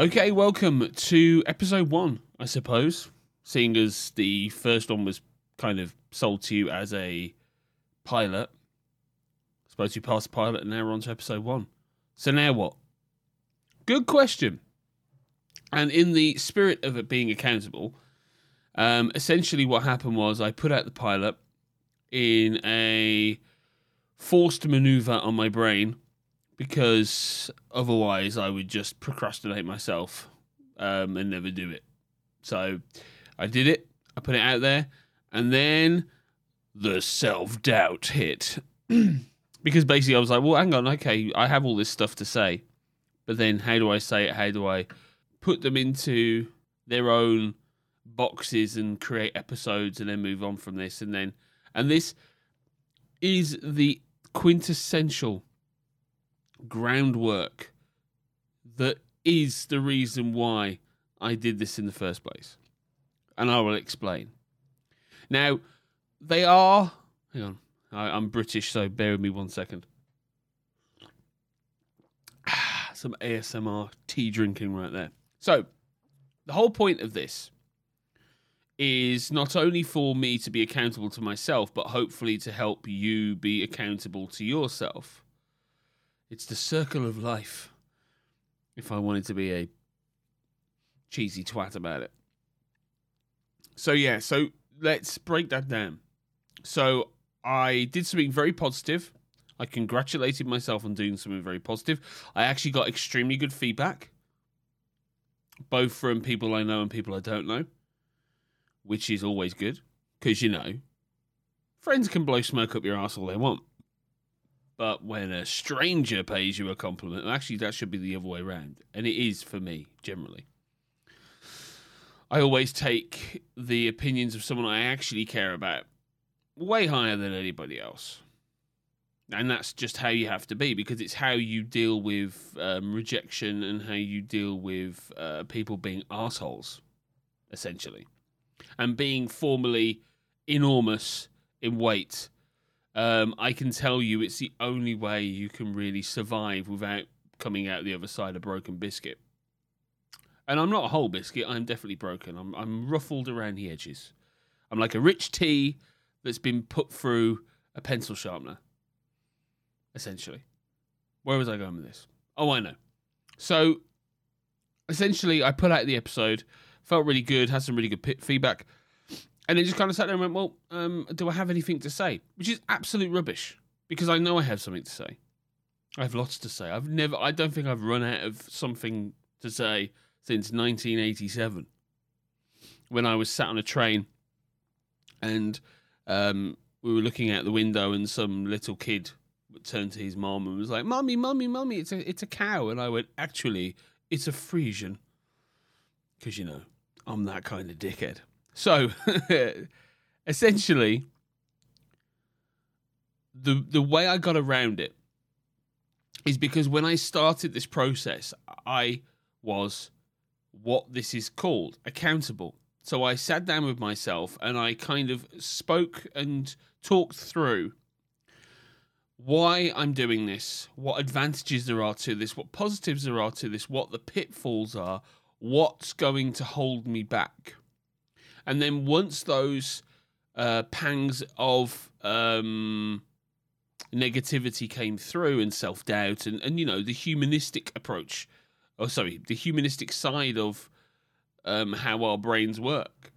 Okay, welcome to episode one, I suppose. Seeing as the first one was kind of sold to you as a pilot. I suppose you passed the pilot and now we're on to episode one. So now what? Good question. And in the spirit of it being accountable, um, essentially what happened was I put out the pilot in a forced maneuver on my brain because otherwise I would just procrastinate myself um, and never do it. So I did it, I put it out there, and then the self doubt hit. because basically I was like, well, hang on, okay, I have all this stuff to say, but then how do I say it? How do I put them into their own boxes and create episodes and then move on from this? And then, and this is the quintessential groundwork that is the reason why I did this in the first place. And I will explain. Now, they are. Hang on. I, am British, so bear with me one second. Ah, some ASMR tea drinking right there. So, the whole point of this is not only for me to be accountable to myself, but hopefully to help you be accountable to yourself. It's the circle of life. If I wanted to be a cheesy twat about it. So, yeah, so let's break that down. So, I did something very positive. I congratulated myself on doing something very positive. I actually got extremely good feedback, both from people I know and people I don't know which is always good because you know friends can blow smoke up your ass all they want. But when a stranger pays you a compliment, actually, that should be the other way around. And it is for me, generally. I always take the opinions of someone I actually care about way higher than anybody else. And that's just how you have to be because it's how you deal with um, rejection and how you deal with uh, people being assholes, essentially and being formerly enormous in weight, um, I can tell you it's the only way you can really survive without coming out the other side a broken biscuit. And I'm not a whole biscuit. I'm definitely broken. I'm I'm ruffled around the edges. I'm like a rich tea that's been put through a pencil sharpener. Essentially, where was I going with this? Oh, I know. So, essentially, I put out the episode felt really good, had some really good feedback, and then just kind of sat there and went, "Well, um, do I have anything to say?" Which is absolute rubbish because I know I have something to say. I have lots to say. I've never, I don't think I've run out of something to say since 1987 when I was sat on a train and um, we were looking out the window and some little kid turned to his mom and was like, "Mummy, mummy, mummy, it's a it's a cow," and I went, "Actually, it's a Friesian," because you know I'm that kind of dickhead. So, essentially, the the way I got around it is because when I started this process, I was what this is called accountable. So I sat down with myself and I kind of spoke and talked through why I'm doing this, what advantages there are to this, what positives there are to this, what the pitfalls are, what's going to hold me back. And then once those uh, pangs of um, negativity came through and self doubt and, and, you know, the humanistic approach, oh, sorry, the humanistic side of um, how our brains work,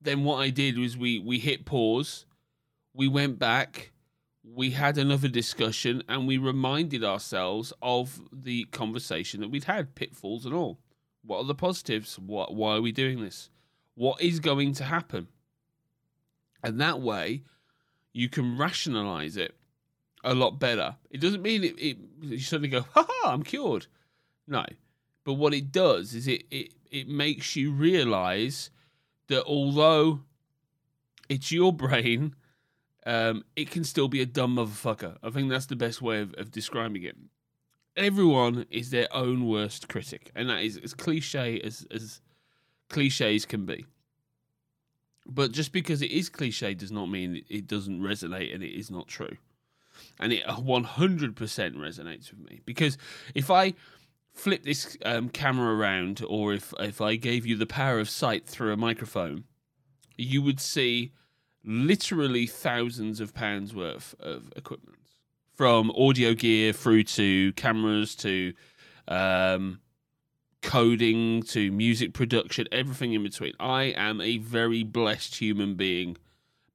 then what I did was we, we hit pause, we went back, we had another discussion, and we reminded ourselves of the conversation that we'd had, pitfalls and all. What are the positives? What, why are we doing this? What is going to happen? And that way, you can rationalize it a lot better. It doesn't mean it, it you suddenly go, ha ha, I'm cured. No. But what it does is it, it, it makes you realize that although it's your brain, um, it can still be a dumb motherfucker. I think that's the best way of, of describing it everyone is their own worst critic, and that is as cliche as as cliches can be. But just because it is cliche does not mean it doesn't resonate and it is not true. And it 100% resonates with me because if I flip this um, camera around, or if if I gave you the power of sight through a microphone, you would see literally thousands of pounds worth of equipment, from audio gear through to cameras to um, coding to music production, everything in between. I am a very blessed human being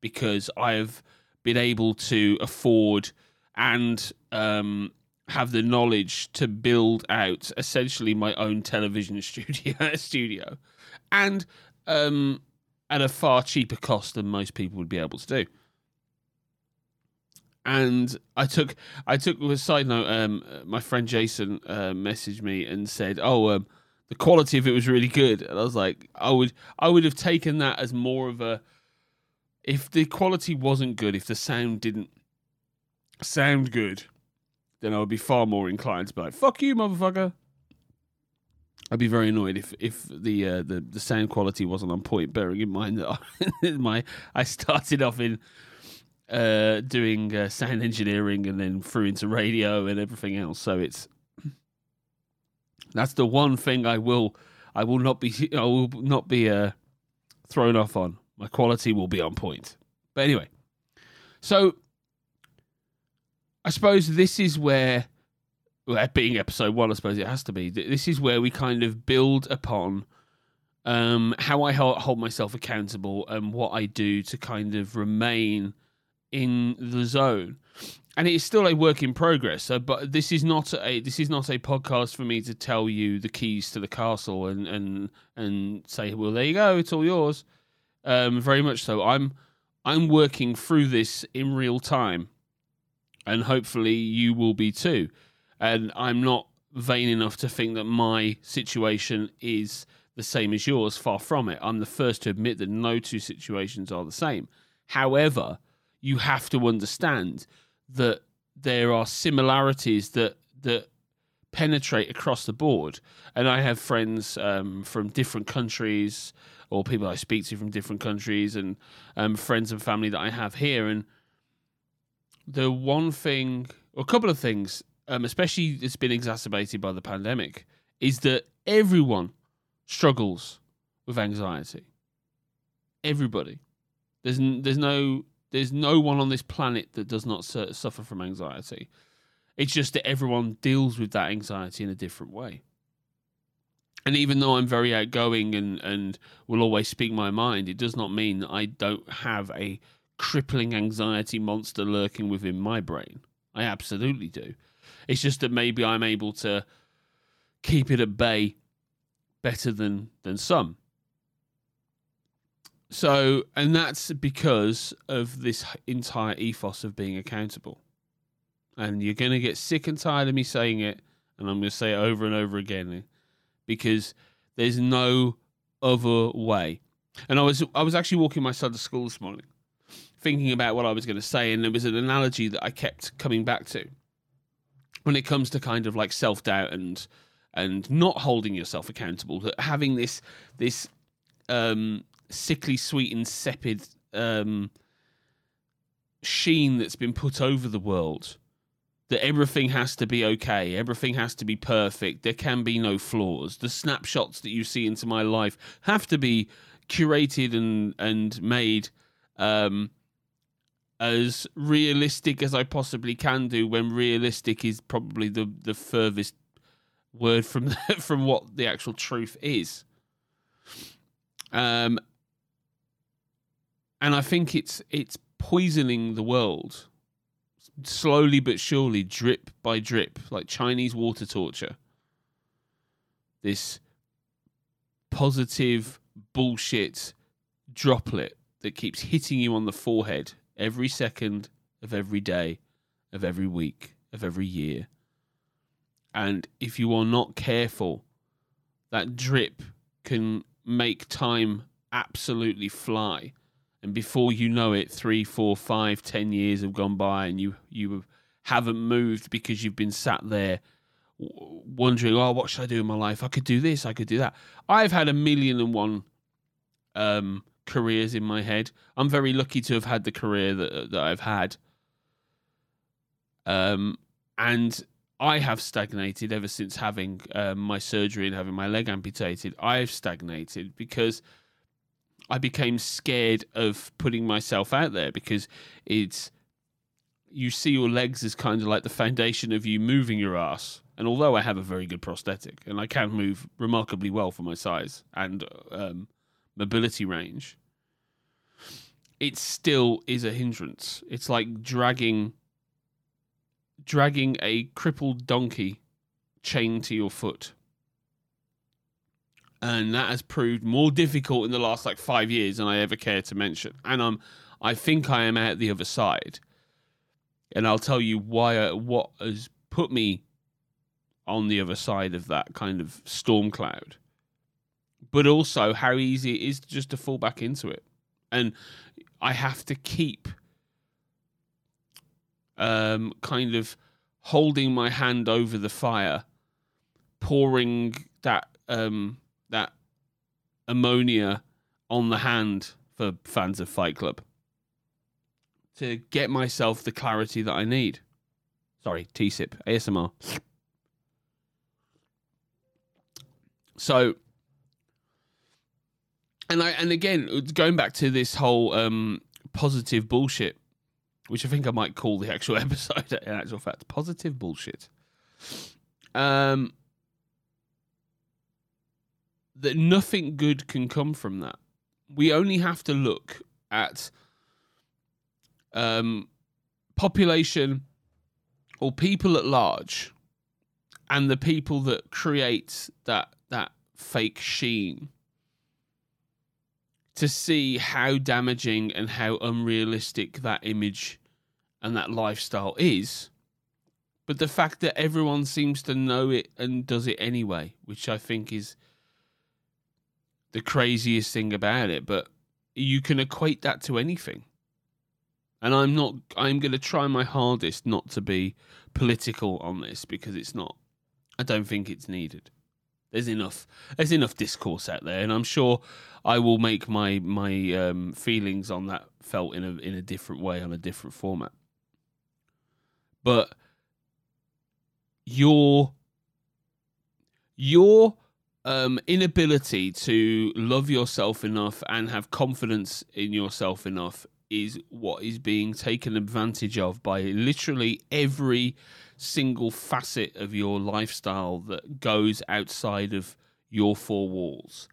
because I have been able to afford and um, have the knowledge to build out essentially my own television studio studio and um, at a far cheaper cost than most people would be able to do and I took I took a side note. Um, my friend Jason uh, messaged me and said, "Oh, um, the quality of it was really good," and I was like, "I would I would have taken that as more of a if the quality wasn't good, if the sound didn't sound good, then I would be far more inclined to be like, "Fuck you, motherfucker." I'd be very annoyed if if the uh, the the sound quality wasn't on point. Bearing in mind that I, my I started off in uh, doing uh, sound engineering and then through into radio and everything else. So it's that's the one thing I will I will not be I will not be uh, thrown off on. My quality will be on point. But anyway, so I suppose this is where, well, being episode one, I suppose it has to be. This is where we kind of build upon um, how I hold myself accountable and what I do to kind of remain in the zone. And it is still a work in progress. So, but this is not a this is not a podcast for me to tell you the keys to the castle and and and say, well, there you go, it's all yours. Um, very much so. I'm I'm working through this in real time, and hopefully you will be too. And I'm not vain enough to think that my situation is the same as yours. Far from it. I'm the first to admit that no two situations are the same. However, you have to understand that there are similarities that that penetrate across the board. And I have friends um, from different countries or people I speak to from different countries and um, friends and family that I have here. And the one thing, or a couple of things, um, especially it's been exacerbated by the pandemic, is that everyone struggles with anxiety. Everybody. There's there's no there's no one on this planet that does not suffer from anxiety. It's just that everyone deals with that anxiety in a different way. And even though I'm very outgoing and, and will always speak my mind, it does not mean that I don't have a crippling anxiety monster lurking within my brain. I absolutely do. It's just that maybe I'm able to keep it at bay better than than some. So, and that's because of this entire ethos of being accountable. And you're going to get sick and tired of me saying it, and I'm going to say it over and over again because there's no other way. And I was I was actually walking my son to school this morning, thinking about what I was going to say, and there was an analogy that I kept coming back to when it comes to kind of like self doubt and and not holding yourself accountable, having this this um sickly sweet, insipid um, sheen that's been put over the world. That everything has to be okay, everything has to be perfect, there can be no flaws. The snapshots that you see into my life have to be curated and and made um, as realistic as I possibly can do. When realistic is probably the the furthest word from from what the actual truth is. Um, and I think it's it's poisoning the world slowly but surely, drip by drip, like Chinese water torture. This positive bullshit droplet that keeps hitting you on the forehead every second of every day, of every week, of every year. And if you are not careful, that drip can make time absolutely fly and before you know it, three, four, five, ten years have gone by, and you you haven't moved because you've been sat there wondering, oh, what should I do in my life? I could do this, I could do that. I've had a million and one um, careers in my head. I'm very lucky to have had the career that that I've had. Um, and I have stagnated ever since having um, my surgery and having my leg amputated. I have stagnated because I became scared of putting myself out there because it's you see your legs as kind of like the foundation of you moving your ass. And although I have a very good prosthetic and I can move remarkably well for my size and um, mobility range, it still is a hindrance. It's like dragging dragging a crippled donkey chained to your foot. And that has proved more difficult in the last like five years than I ever care to mention. And I'm, I think I am out the other side. And I'll tell you why, uh, what has put me on the other side of that kind of storm cloud. But also how easy it is just to fall back into it. And I have to keep um, kind of holding my hand over the fire, pouring that um, that ammonia on the hand for fans of Fight Club to get myself the clarity that I need. Sorry, T-sip, ASMR. So, and I and again going back to this whole um, positive bullshit which I think I might call the actual episode in actual fact. Positive bullshit. Um, that nothing good can come from that. We only have to look at um, population or people at large and the people that create that that fake sheen to see how damaging and how unrealistic that image and that lifestyle is. But the fact that everyone seems to know it and does it anyway, which I think is the craziest thing about it. But you can equate that to anything. And I'm not, I'm going to try my hardest not to be political on this because it's not, I don't think it's needed. There's enough, there's enough discourse out there. And I'm sure I will make my my um, feelings on that felt in a in a different way on a different format. But your your um, inability to love yourself enough and have confidence in yourself enough is what is being taken advantage of by literally every single facet of your lifestyle that goes outside of your four walls.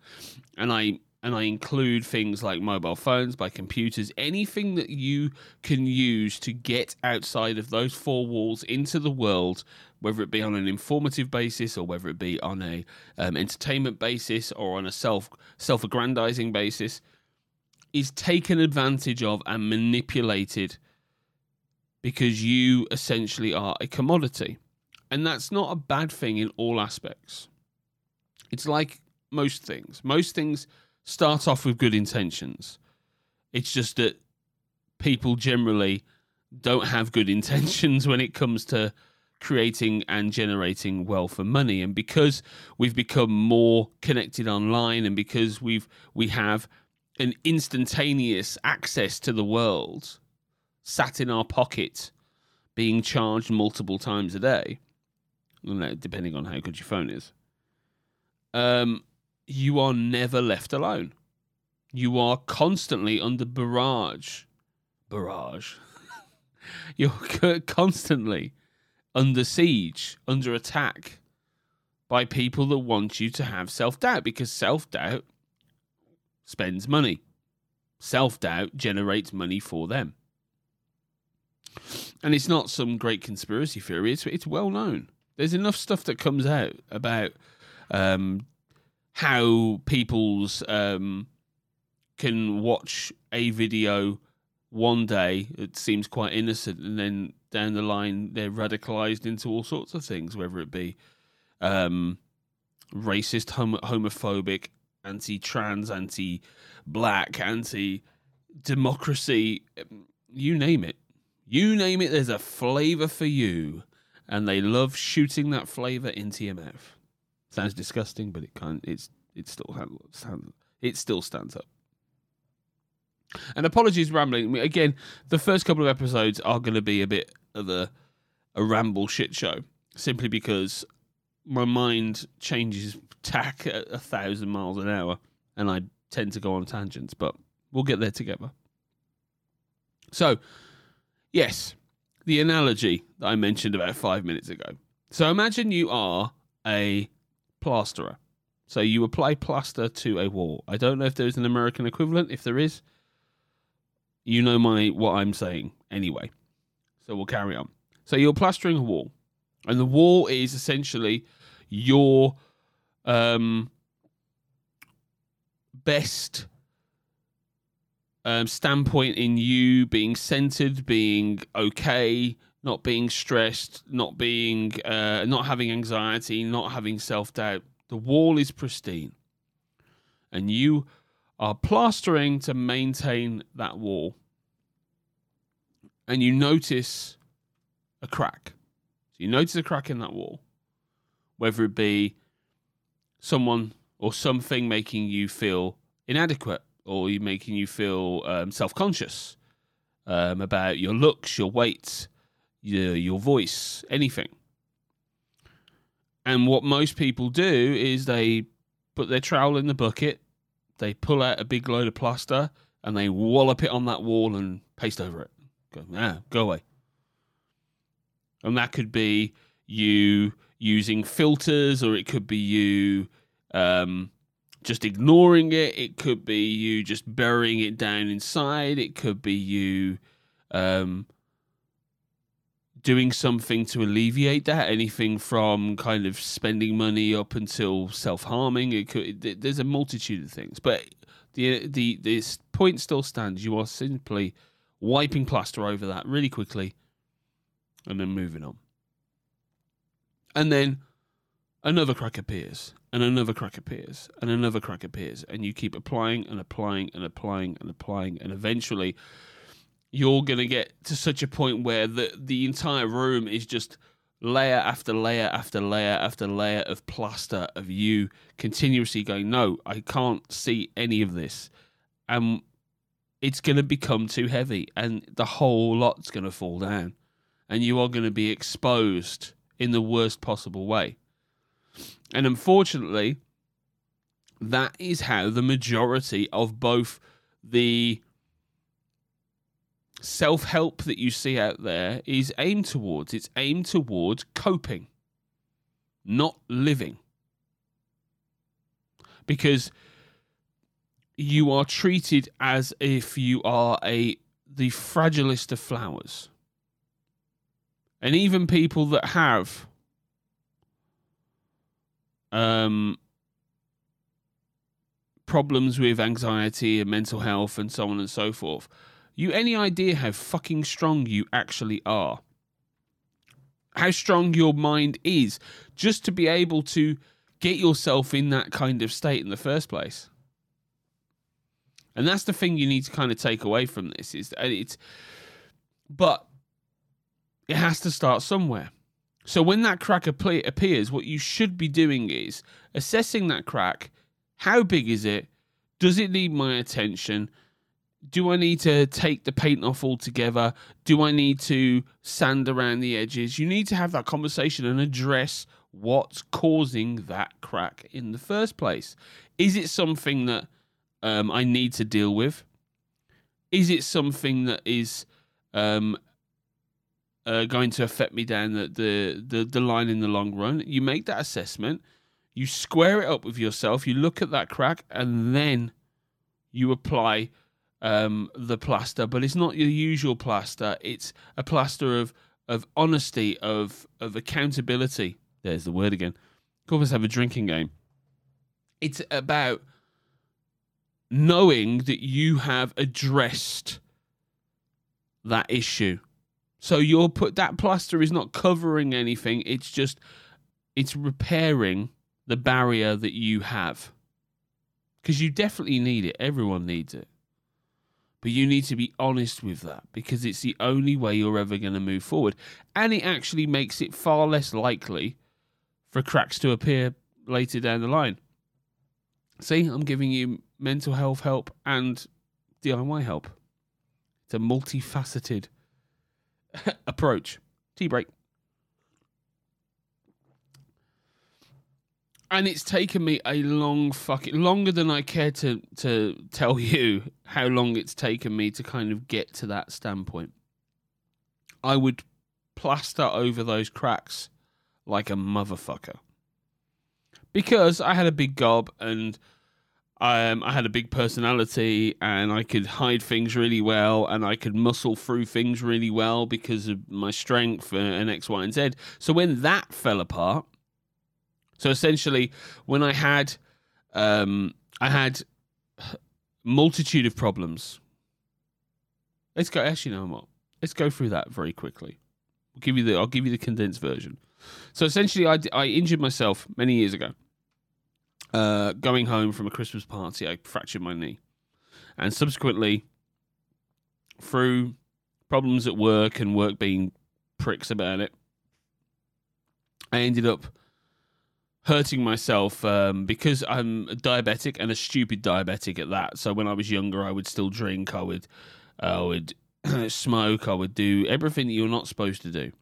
And I and I include things like mobile phones, by computers, anything that you can use to get outside of those four walls into the world, whether it be on an informative basis or whether it be on a um, entertainment basis or on a self self aggrandizing basis, is taken advantage of and manipulated because you essentially are a commodity, and that's not a bad thing in all aspects. It's like most things. Most things start off with good intentions. It's just that people generally don't have good intentions when it comes to creating and generating wealth and money and because we've become more connected online and because we've we have an instantaneous access to the world sat in our pocket being charged multiple times a day depending on how good your phone is um you are never left alone. You are constantly under barrage. Barrage. You're constantly under siege, under attack by people that want you to have self doubt because self doubt spends money. Self doubt generates money for them. And it's not some great conspiracy theory, it's, it's well known. There's enough stuff that comes out about um, how people's um, can watch a video one day it seems quite innocent and then down the line they're radicalized into all sorts of things whether it be um, racist hom- homophobic anti-trans anti-black anti-democracy you name it. You name it there's a flavor for you. And they love shooting that flavor into your mouth Sounds disgusting, but it can't. It's it still stands. It still stands up. And apologies, rambling again. The first couple of episodes are going to be a bit of a a ramble shit show. simply because my mind changes tack at a thousand miles an hour and I tend to go on tangents, but we'll get there together. So, yes, the analogy that I mentioned about five minutes ago. So imagine you are a plasterer. So you apply plaster to a wall. I don't know if there's an American equivalent. If there is, you know my what I'm saying anyway. So we'll carry on. So you're plastering a wall, and the wall is essentially your um, best um, standpoint in you being centered, being okay, not being stressed, not being, uh, not having anxiety, not having self doubt. The wall is pristine, and you are plastering to maintain that wall. And you notice a crack. So you notice a crack in that wall, whether it be someone or something making you feel inadequate or making you feel um, self conscious um, about your looks, your weight, your, your voice, anything. And what most people do is they put their trowel in the bucket, they pull out a big load of plaster, and they wallop it on that wall and paste over it. Go, ah, go away. And that could be you using filters, or it could be you um, just ignoring it. It could be you just burying it down inside. It could be you um, doing something to alleviate that. Anything from kind of spending money up until self harming. It could. It, there's a multitude of things, but the the this point still stands. You are simply wiping plaster over that really quickly, and then moving on. And then another crack appears, and another crack appears, and another crack appears, and you keep applying and applying and applying and applying, and eventually you're going to get to such a point where the the entire room is just layer after layer after layer after layer of plaster of you continuously going no i can't see any of this. And it's going to become too heavy and the whole lot's going to fall down and you are going to be exposed in the worst possible way. And unfortunately, that is how the majority of both the self help that you see out there is aimed towards. It's aimed towards coping, not living. Because you are treated as if you are a the fragilest of flowers. And even people that have um, problems with anxiety and mental health and so on and so forth. You any idea how fucking strong you actually are? How strong your mind is just to be able to get yourself in that kind of state in the first place. And that's the thing you need to kind of take away from this is that it's but it has to start somewhere. So when that crack appears, what you should be doing is assessing that crack. How big is it? Does it need my attention? Do I need to take the paint off altogether? Do I need to sand around the edges? You need to have that conversation and address what's causing that crack in the first place. Is it something that um, I need to deal with? Is it something that is um, uh, going to affect me down the, the, the, the line in the long run. You make that assessment, you square it up with yourself, you look at that crack, and then you apply um, the plaster. But it's not your usual plaster, it's a plaster of, of honesty, of, of accountability. There's the word again. Almost have a drinking game. It's about knowing that you have addressed that issue so you're put that plaster is not covering anything. It's just it's repairing the barrier that you have. Because you definitely need it. Everyone needs it. But you need to be honest with that because it's the only way you're ever going to move forward. And it actually makes it far less likely for cracks to appear later down the line. See, I'm giving you mental health help and DIY help. It's a multifaceted approach. Tea break. And it's taken me a long fucking longer than I care to to tell you how long it's taken me to kind of get to that standpoint. I would plaster over those cracks like a motherfucker because I had a big gob and um, I had a big personality and I could hide things really well and I could muscle through things really well because of my strength and X, Y, and Z. So when that fell apart, so essentially when I had, um, I had multitude of problems. Let's go. Actually, no, what? Let's go through that very quickly. I'll give you the. I'll give you the condensed version. So essentially, I, I injured myself many years ago. Uh, going home from a Christmas party, I fractured my knee, and subsequently, through problems at work and work being pricks about it, I ended up hurting myself um, because I'm a diabetic and a stupid diabetic at that. So when I was younger, I would still drink. I would, uh, I would smoke. I would do everything that you're not supposed to do.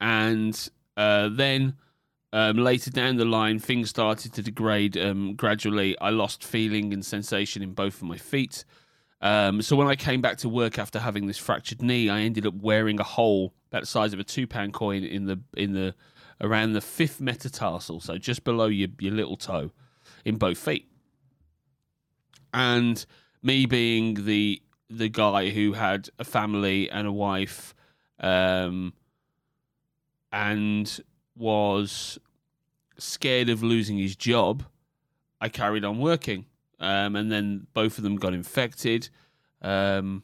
And uh, then um, later down the line, things started to degrade um, gradually. I lost feeling and sensation in both of my feet. Um, so when I came back to work after having this fractured knee, I ended up wearing a hole about the size of a two pound coin in the in the around the fifth metatarsal, so just below your your little toe, in both feet. And me being the the guy who had a family and a wife, um, and was scared of losing his job, I carried on working. Um, and then both of them got infected. Um,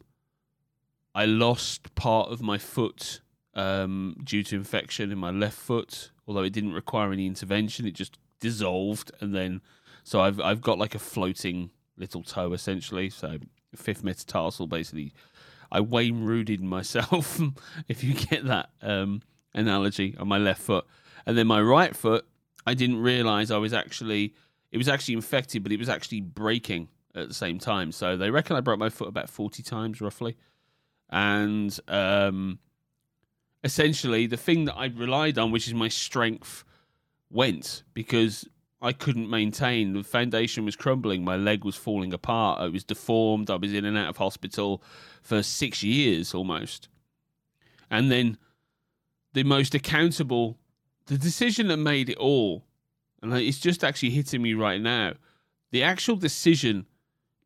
I lost part of my foot um, due to infection in my left foot, although it didn't require any intervention. It just dissolved, and then so I've I've got like a floating little toe essentially. So fifth metatarsal, basically. I Wayne Rooted myself, if you get that um, analogy, on my left foot, and then my right foot. I didn't realize I was actually it was actually infected, but it was actually breaking at the same time. So they reckon I broke my foot about forty times roughly, and um, essentially the thing that I relied on, which is my strength, went because I couldn't maintain. The foundation was crumbling. My leg was falling apart. I was deformed. I was in and out of hospital for six years almost. And then the most accountable, the decision that made it all, and it's just actually hitting me right now. The actual decision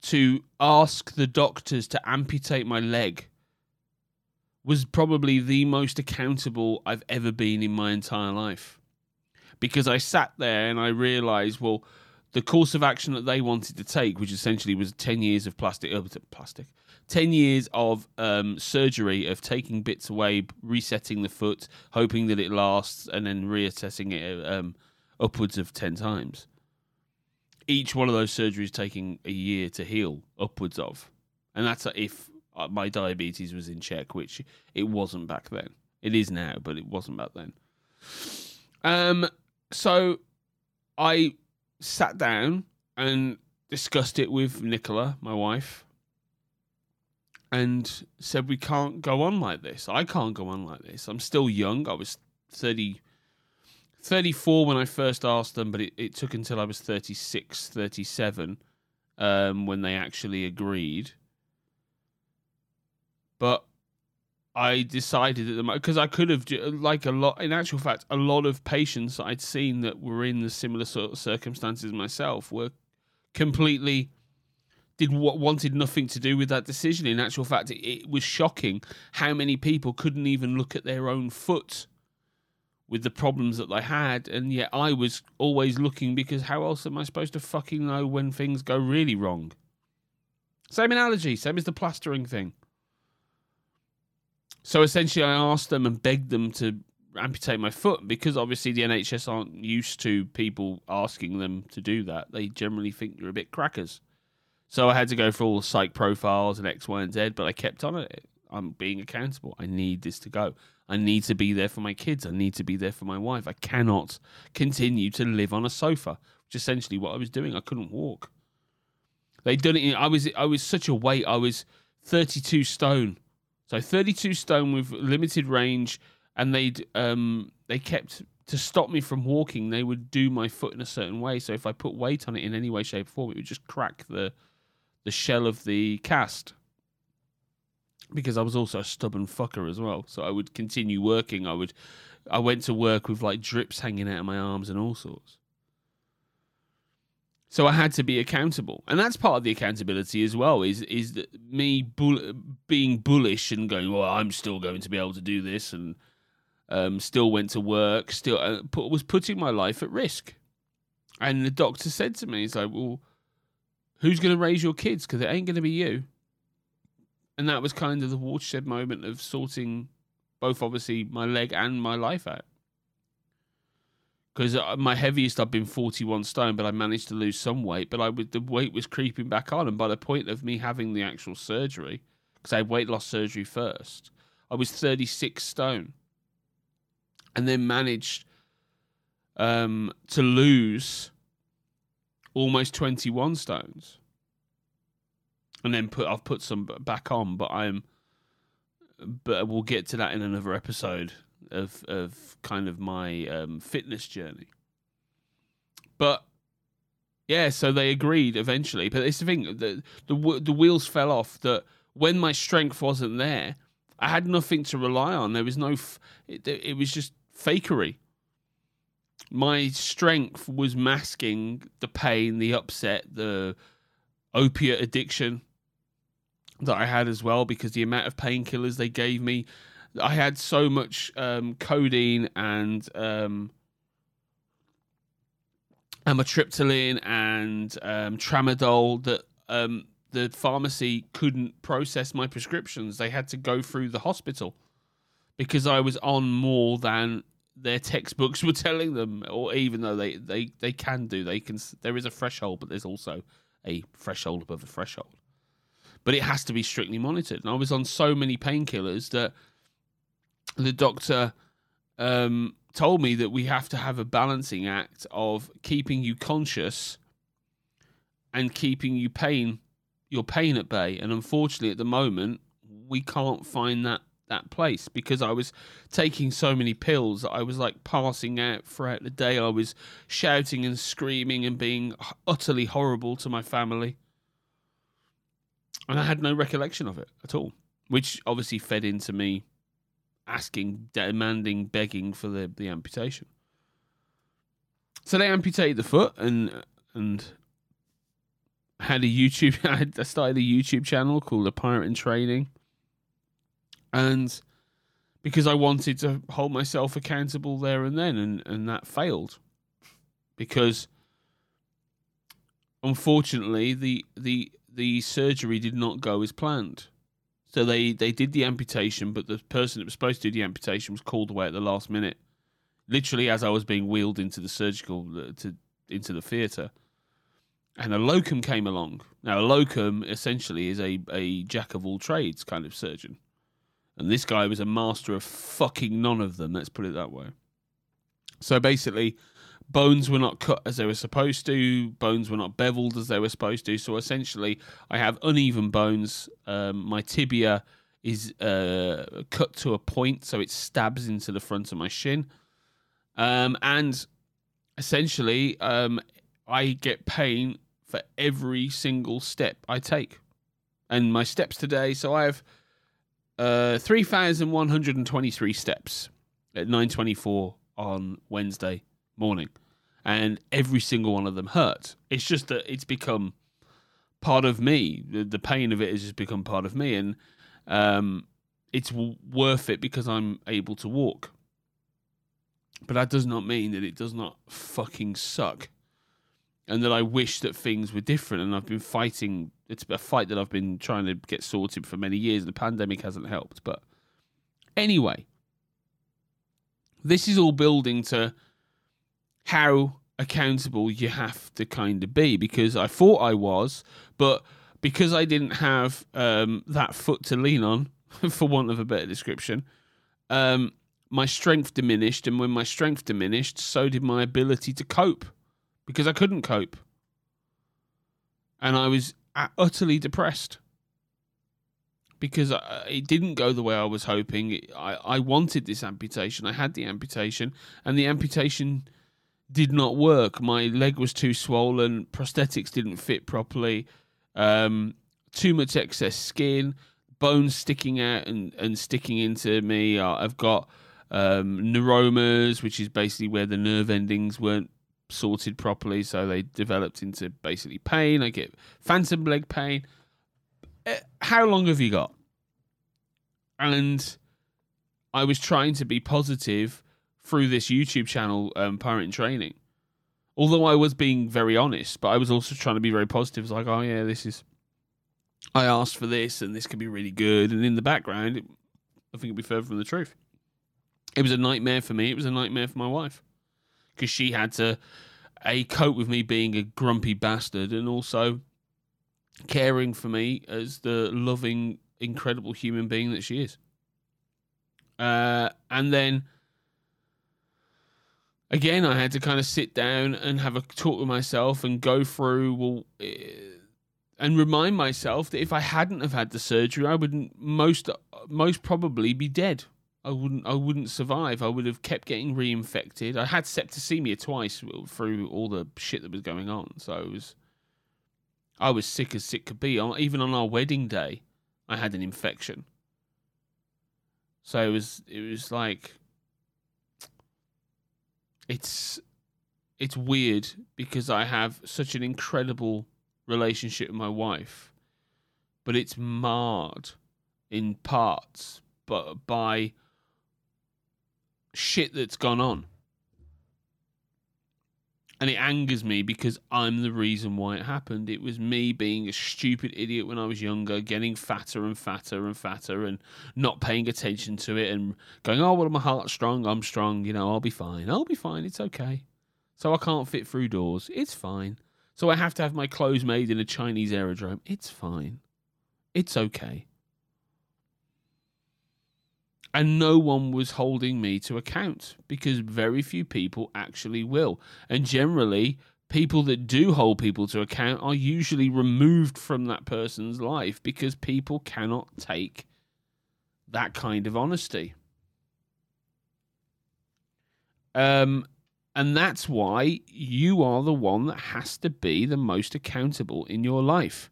to ask the doctors to amputate my leg was probably the most accountable I've ever been in my entire life. Because I sat there and I realized, well, the course of action that they wanted to take, which essentially was 10 years of plastic, uh, plastic, 10 years of um, surgery, of taking bits away, resetting the foot, hoping that it lasts, and then reassessing it um, upwards of 10 times. Each one of those surgeries taking a year to heal, upwards of. And that's if uh, my diabetes was in check, which it wasn't back then. It is now, but it wasn't back then. Um, so I sat down and discussed it with Nicola, my wife, and said we can't go on like this. I can't go on like this. I'm still young. I was 30, 34 when I first asked them, but it, it took until I was 36, 37 um, when they actually agreed. But I decided at the moment because I could have like a lot. In actual fact, a lot of patients I'd seen that were in the similar sort of circumstances myself were completely did what wanted nothing to do with that decision. In actual fact, it, it was shocking how many people couldn't even look at their own foot with the problems that they had, and yet I was always looking because how else am I supposed to fucking know when things go really wrong? Same analogy, same as the plastering thing. So essentially, I asked them and begged them to amputate my foot because obviously the NHS aren't used to people asking them to do that. They generally think you're a bit crackers. So I had to go through all the psych profiles and X, Y, and Z, but I kept on it. I'm being accountable. I need this to go. I need to be there for my kids. I need to be there for my wife. I cannot continue to live on a sofa, which is essentially what I was doing. I couldn't walk. They'd done it. I was I was such a weight. I was 32 stone so 32 stone with limited range, and they'd um, they kept to stop me from walking, they would do my foot in a certain way. So if I put weight on it in any way, shape, or form, it would just crack the the shell of the cast. Because I was also a stubborn fucker as well, so I would continue working. I would, I went to work with like drips hanging out of my arms and all sorts. So I had to be accountable, and that's part of the accountability as well. Is is that me bull- being bullish and going, well, I'm still going to be able to do this, and um, still went to work, still uh, put, was putting my life at risk. And the doctor said to me, he's like, well, who's going to raise your kids? Because it ain't going to be you. And that was kind of the watershed moment of sorting both, obviously, my leg and my life out because uh, my heaviest I've been 41 stone, but I managed to lose some weight. But I would, the weight was creeping back on, and by the point of me having the actual surgery, because I had weight loss surgery first, I was 36 stone, and then managed um, to lose almost 21 stones, and then put I've put some back on, but I'm, but we'll get to that in another episode of of kind of my um, fitness journey. But yeah, so they agreed eventually. But it's the thing the the the wheels fell off. That when my strength wasn't there, I had nothing to rely on. There was no. F- it, it was just fakery. My strength was masking the pain, the upset, the opiate addiction that I had as well because the amount of painkillers they gave me I had so much um, codeine and um, amitriptyline and um, tramadol that um, the pharmacy couldn't process my prescriptions. They had to go through the hospital because I was on more than their textbooks were telling them, or even though they, they, they can do, they can. There is a threshold, but there's also a threshold above a threshold. But it has to be strictly monitored. And I was on so many painkillers that the doctor um, told me that we have to have a balancing act of keeping you conscious and keeping you pain your pain at bay. And unfortunately, at the moment, we can't find that that place because I was taking so many pills I was like passing out throughout the day. I was shouting and screaming and being utterly horrible to my family. And I had no recollection of it at all, which obviously fed into me asking, demanding, begging for the, the amputation. So they amputated the foot and and had a YouTube. I started a YouTube channel called The Pirate in Training, and because I wanted to hold myself accountable there and then, and and that failed because unfortunately the the the surgery did not go as planned. So they, they did the amputation, but the person that was supposed to do the amputation was called away at the last minute. Literally, as I was being wheeled into the surgical uh, to into the theatre, and a locum came along. Now, a locum essentially is a a jack of all trades kind of surgeon, and this guy was a master of fucking none of them. Let's put it that way. So basically, bones were not cut as they were supposed to, bones were not beveled as they were supposed to. So essentially, I have uneven bones. Um, my tibia is uh, cut to a point, so it stabs into the front of my shin. Um, and essentially, um, I get pain for every single step I take. And my steps today, so I have uh, 3,123 steps at 9.24 on Wednesday morning, and every single one of them hurt. It's just that it's become part of me. The, the pain of it has just become part of me, and um, it's w- worth it because I'm able to walk. But that does not mean that it does not fucking suck, and that I wish that things were different. And I've been fighting. It's a fight that I've been trying to get sorted for many years. The pandemic hasn't helped, but anyway, this is all building to how accountable you have to kind of be because I thought I was, but because I didn't have um, that foot to lean on, for want of a better description, um, my strength diminished. And when my strength diminished, so did my ability to cope because I couldn't cope. And I was utterly depressed because it didn't go the way I was hoping. I, I wanted this amputation. I had the amputation, and the amputation did not work. My leg was too swollen. Prosthetics didn't fit properly. Um, too much excess skin, bones sticking out and, and sticking into me. I've got um, neuromas, which is basically where the nerve endings weren't sorted properly, so they developed into basically pain. I get phantom leg pain. Uh, how long have you got? And I was trying to be positive through this YouTube channel, um, Parent Training. Although I was being very honest, but I was also trying to be very positive. It's like, oh yeah, this is. I asked for this, and this could be really good. And in the background, it, I think it'd be further from the truth. It was a nightmare for me. It was a nightmare for my wife because she had to a cope with me being a grumpy bastard, and also caring for me as the loving, incredible human being that she is. Uh, and then again, I had to kind of sit down and have a talk with myself and go through well, uh, and remind myself that if I hadn't have had the surgery, I would most most probably be dead. I wouldn't I wouldn't survive. I would have kept getting reinfected. I had septicemia twice through all the shit that was going on. So it was I was sick as sick could be. Even on our wedding day, I had an infection. So it was it was like it's it's weird because I have such an incredible relationship with my wife, but it's marred in parts but by shit that's gone on and it angers me because I'm the reason why it happened. It was me being a stupid idiot when I was younger, getting fatter and fatter and fatter, and not paying attention to it, and going, "Oh, well, my heart's strong. I'm strong. You know, I'll be fine. I'll be fine. It's okay." So I can't fit through doors. It's fine. So I have to have my clothes made in a Chinese aerodrome. It's fine. It's okay and no one was holding me to account because very few people actually will. And generally, people that do hold people to account are usually removed from that person's life because people cannot take that kind of honesty. Um, and that's why you are the one that has to be the most accountable in your life.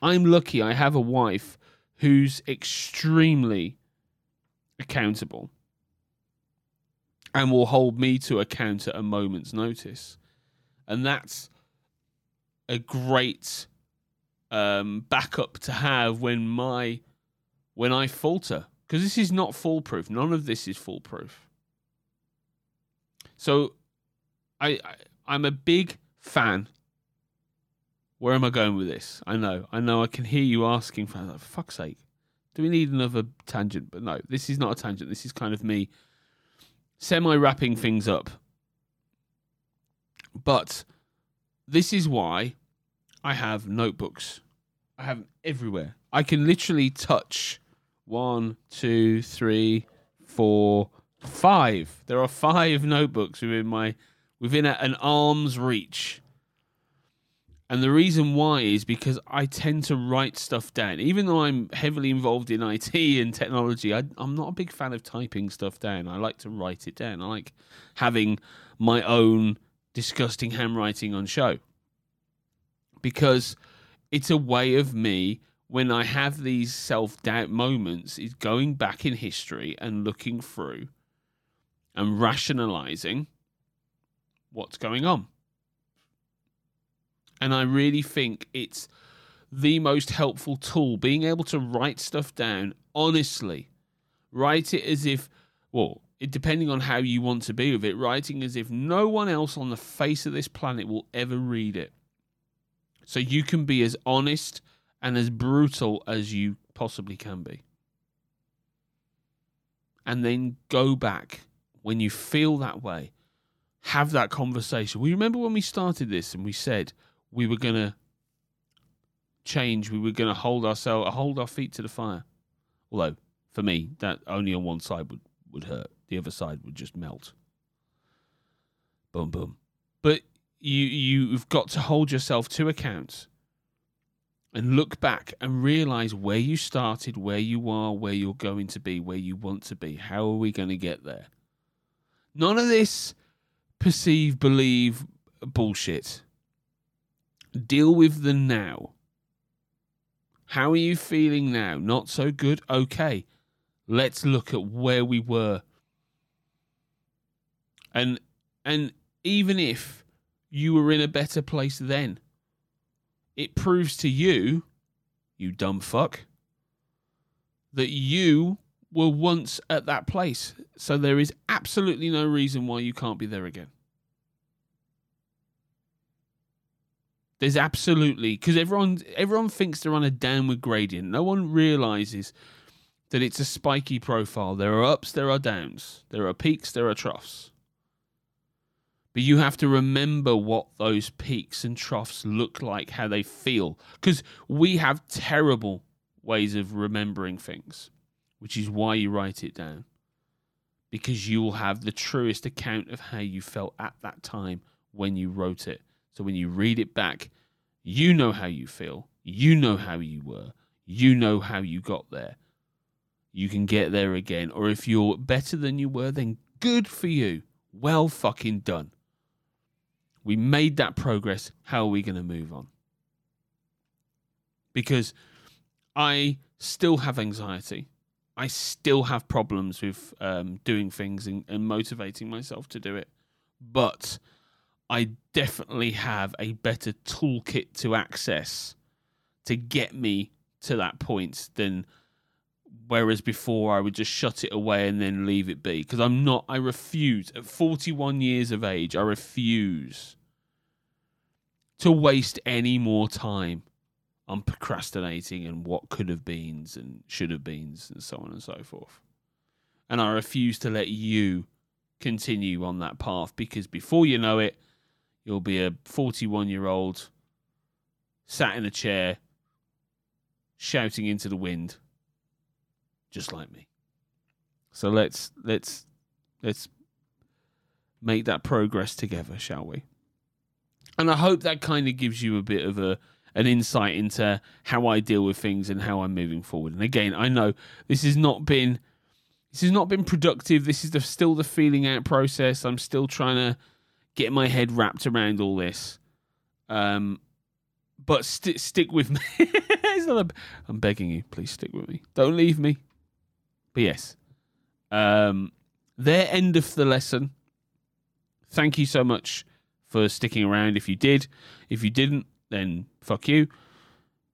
I'm lucky I have a wife who's extremely accountable and will hold me to account at a moment's notice. And that's a great um, backup to have when my when I falter because this is not foolproof. None of this is foolproof. So, I, I I'm a big fan. Where am I going with this? I know, I know. I can hear you asking for fuck's sake. Do we need another tangent? But no, this is not a tangent. This is kind of me semi wrapping things up. But this is why I have notebooks. I have them everywhere. I can literally touch one, two, three, four, five. There are five notebooks within my within a, an arm's reach and the reason why is because I tend to write stuff down. Even though I'm heavily involved in IT and technology, I, am not a big fan of typing stuff down. I like to write it down. I like having my own disgusting handwriting on show because it's a way of me when I have these self doubt moments is going back in history and looking through and rationalizing what's going on. And I really think it's the most helpful tool being able to write stuff down honestly. Write it as if, well, it, depending on how you want to be with it, writing as if no one else on the face of this planet will ever read it. So you can be as honest and as brutal as you possibly can be. And then go back when you feel that way. Have that conversation. We remember when we started this and we said, we were going to change. We were going to hold ourselves, hold our feet to the fire. Although, for me, that only on one side would, would hurt. The other side would just melt. Boom, boom. But you, you've got to hold yourself to account and look back and realize where you started, where you are, where you're going to be, where you want to be. How are we going to get there? None of this perceive, believe bullshit. Deal with the now. How are you feeling now? Not so good? Okay. Let's look at where we were. And and even if you were in a better place then, it proves to you, you dumb fuck, that you were once at that place. So there is absolutely no reason why you can't be there again. There's absolutely because everyone everyone thinks they're on a downward gradient. No one realizes that it's a spiky profile. There are ups, there are downs, there are peaks, there are troughs. But you have to remember what those peaks and troughs look like, how they feel. Because we have terrible ways of remembering things, which is why you write it down. Because you will have the truest account of how you felt at that time when you wrote it. So when you read it back, you know how you feel. You know how you were. You know how you got there. You can get there again. Or if you're better than you were, then good for you. Well fucking done. We made that progress. How are we going to move on? Because I still have anxiety. I still have problems with um, doing things and, and motivating myself to do it. But I definitely have a better toolkit to access to get me to that point than whereas before I would just shut it away and then leave it be. Because I'm not I refuse. At 41 years of age I refuse to waste any more time on procrastinating and what could have beens and should have beens and so on and so forth. And I refuse to let you continue on that path because before you know it you'll be a 41 year old sat in a chair shouting into the wind just like me. So let's let's let's make that progress together shall we? And i hope that kind of gives you a bit of a an insight into how i deal with things and how i'm moving forward. And again i know this has not been this has not been productive. This is the, still the feeling out process. I'm still trying to get my head wrapped around all this. Um, but st- stick with me. a, I'm begging you, please stick with me. Don't leave me. But yes, um, there end of the lesson. Thank you so much for sticking around. If you did, if you didn't, then fuck you.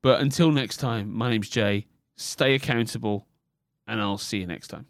But until next time, my name's Jay. Stay accountable, and I'll see you next time.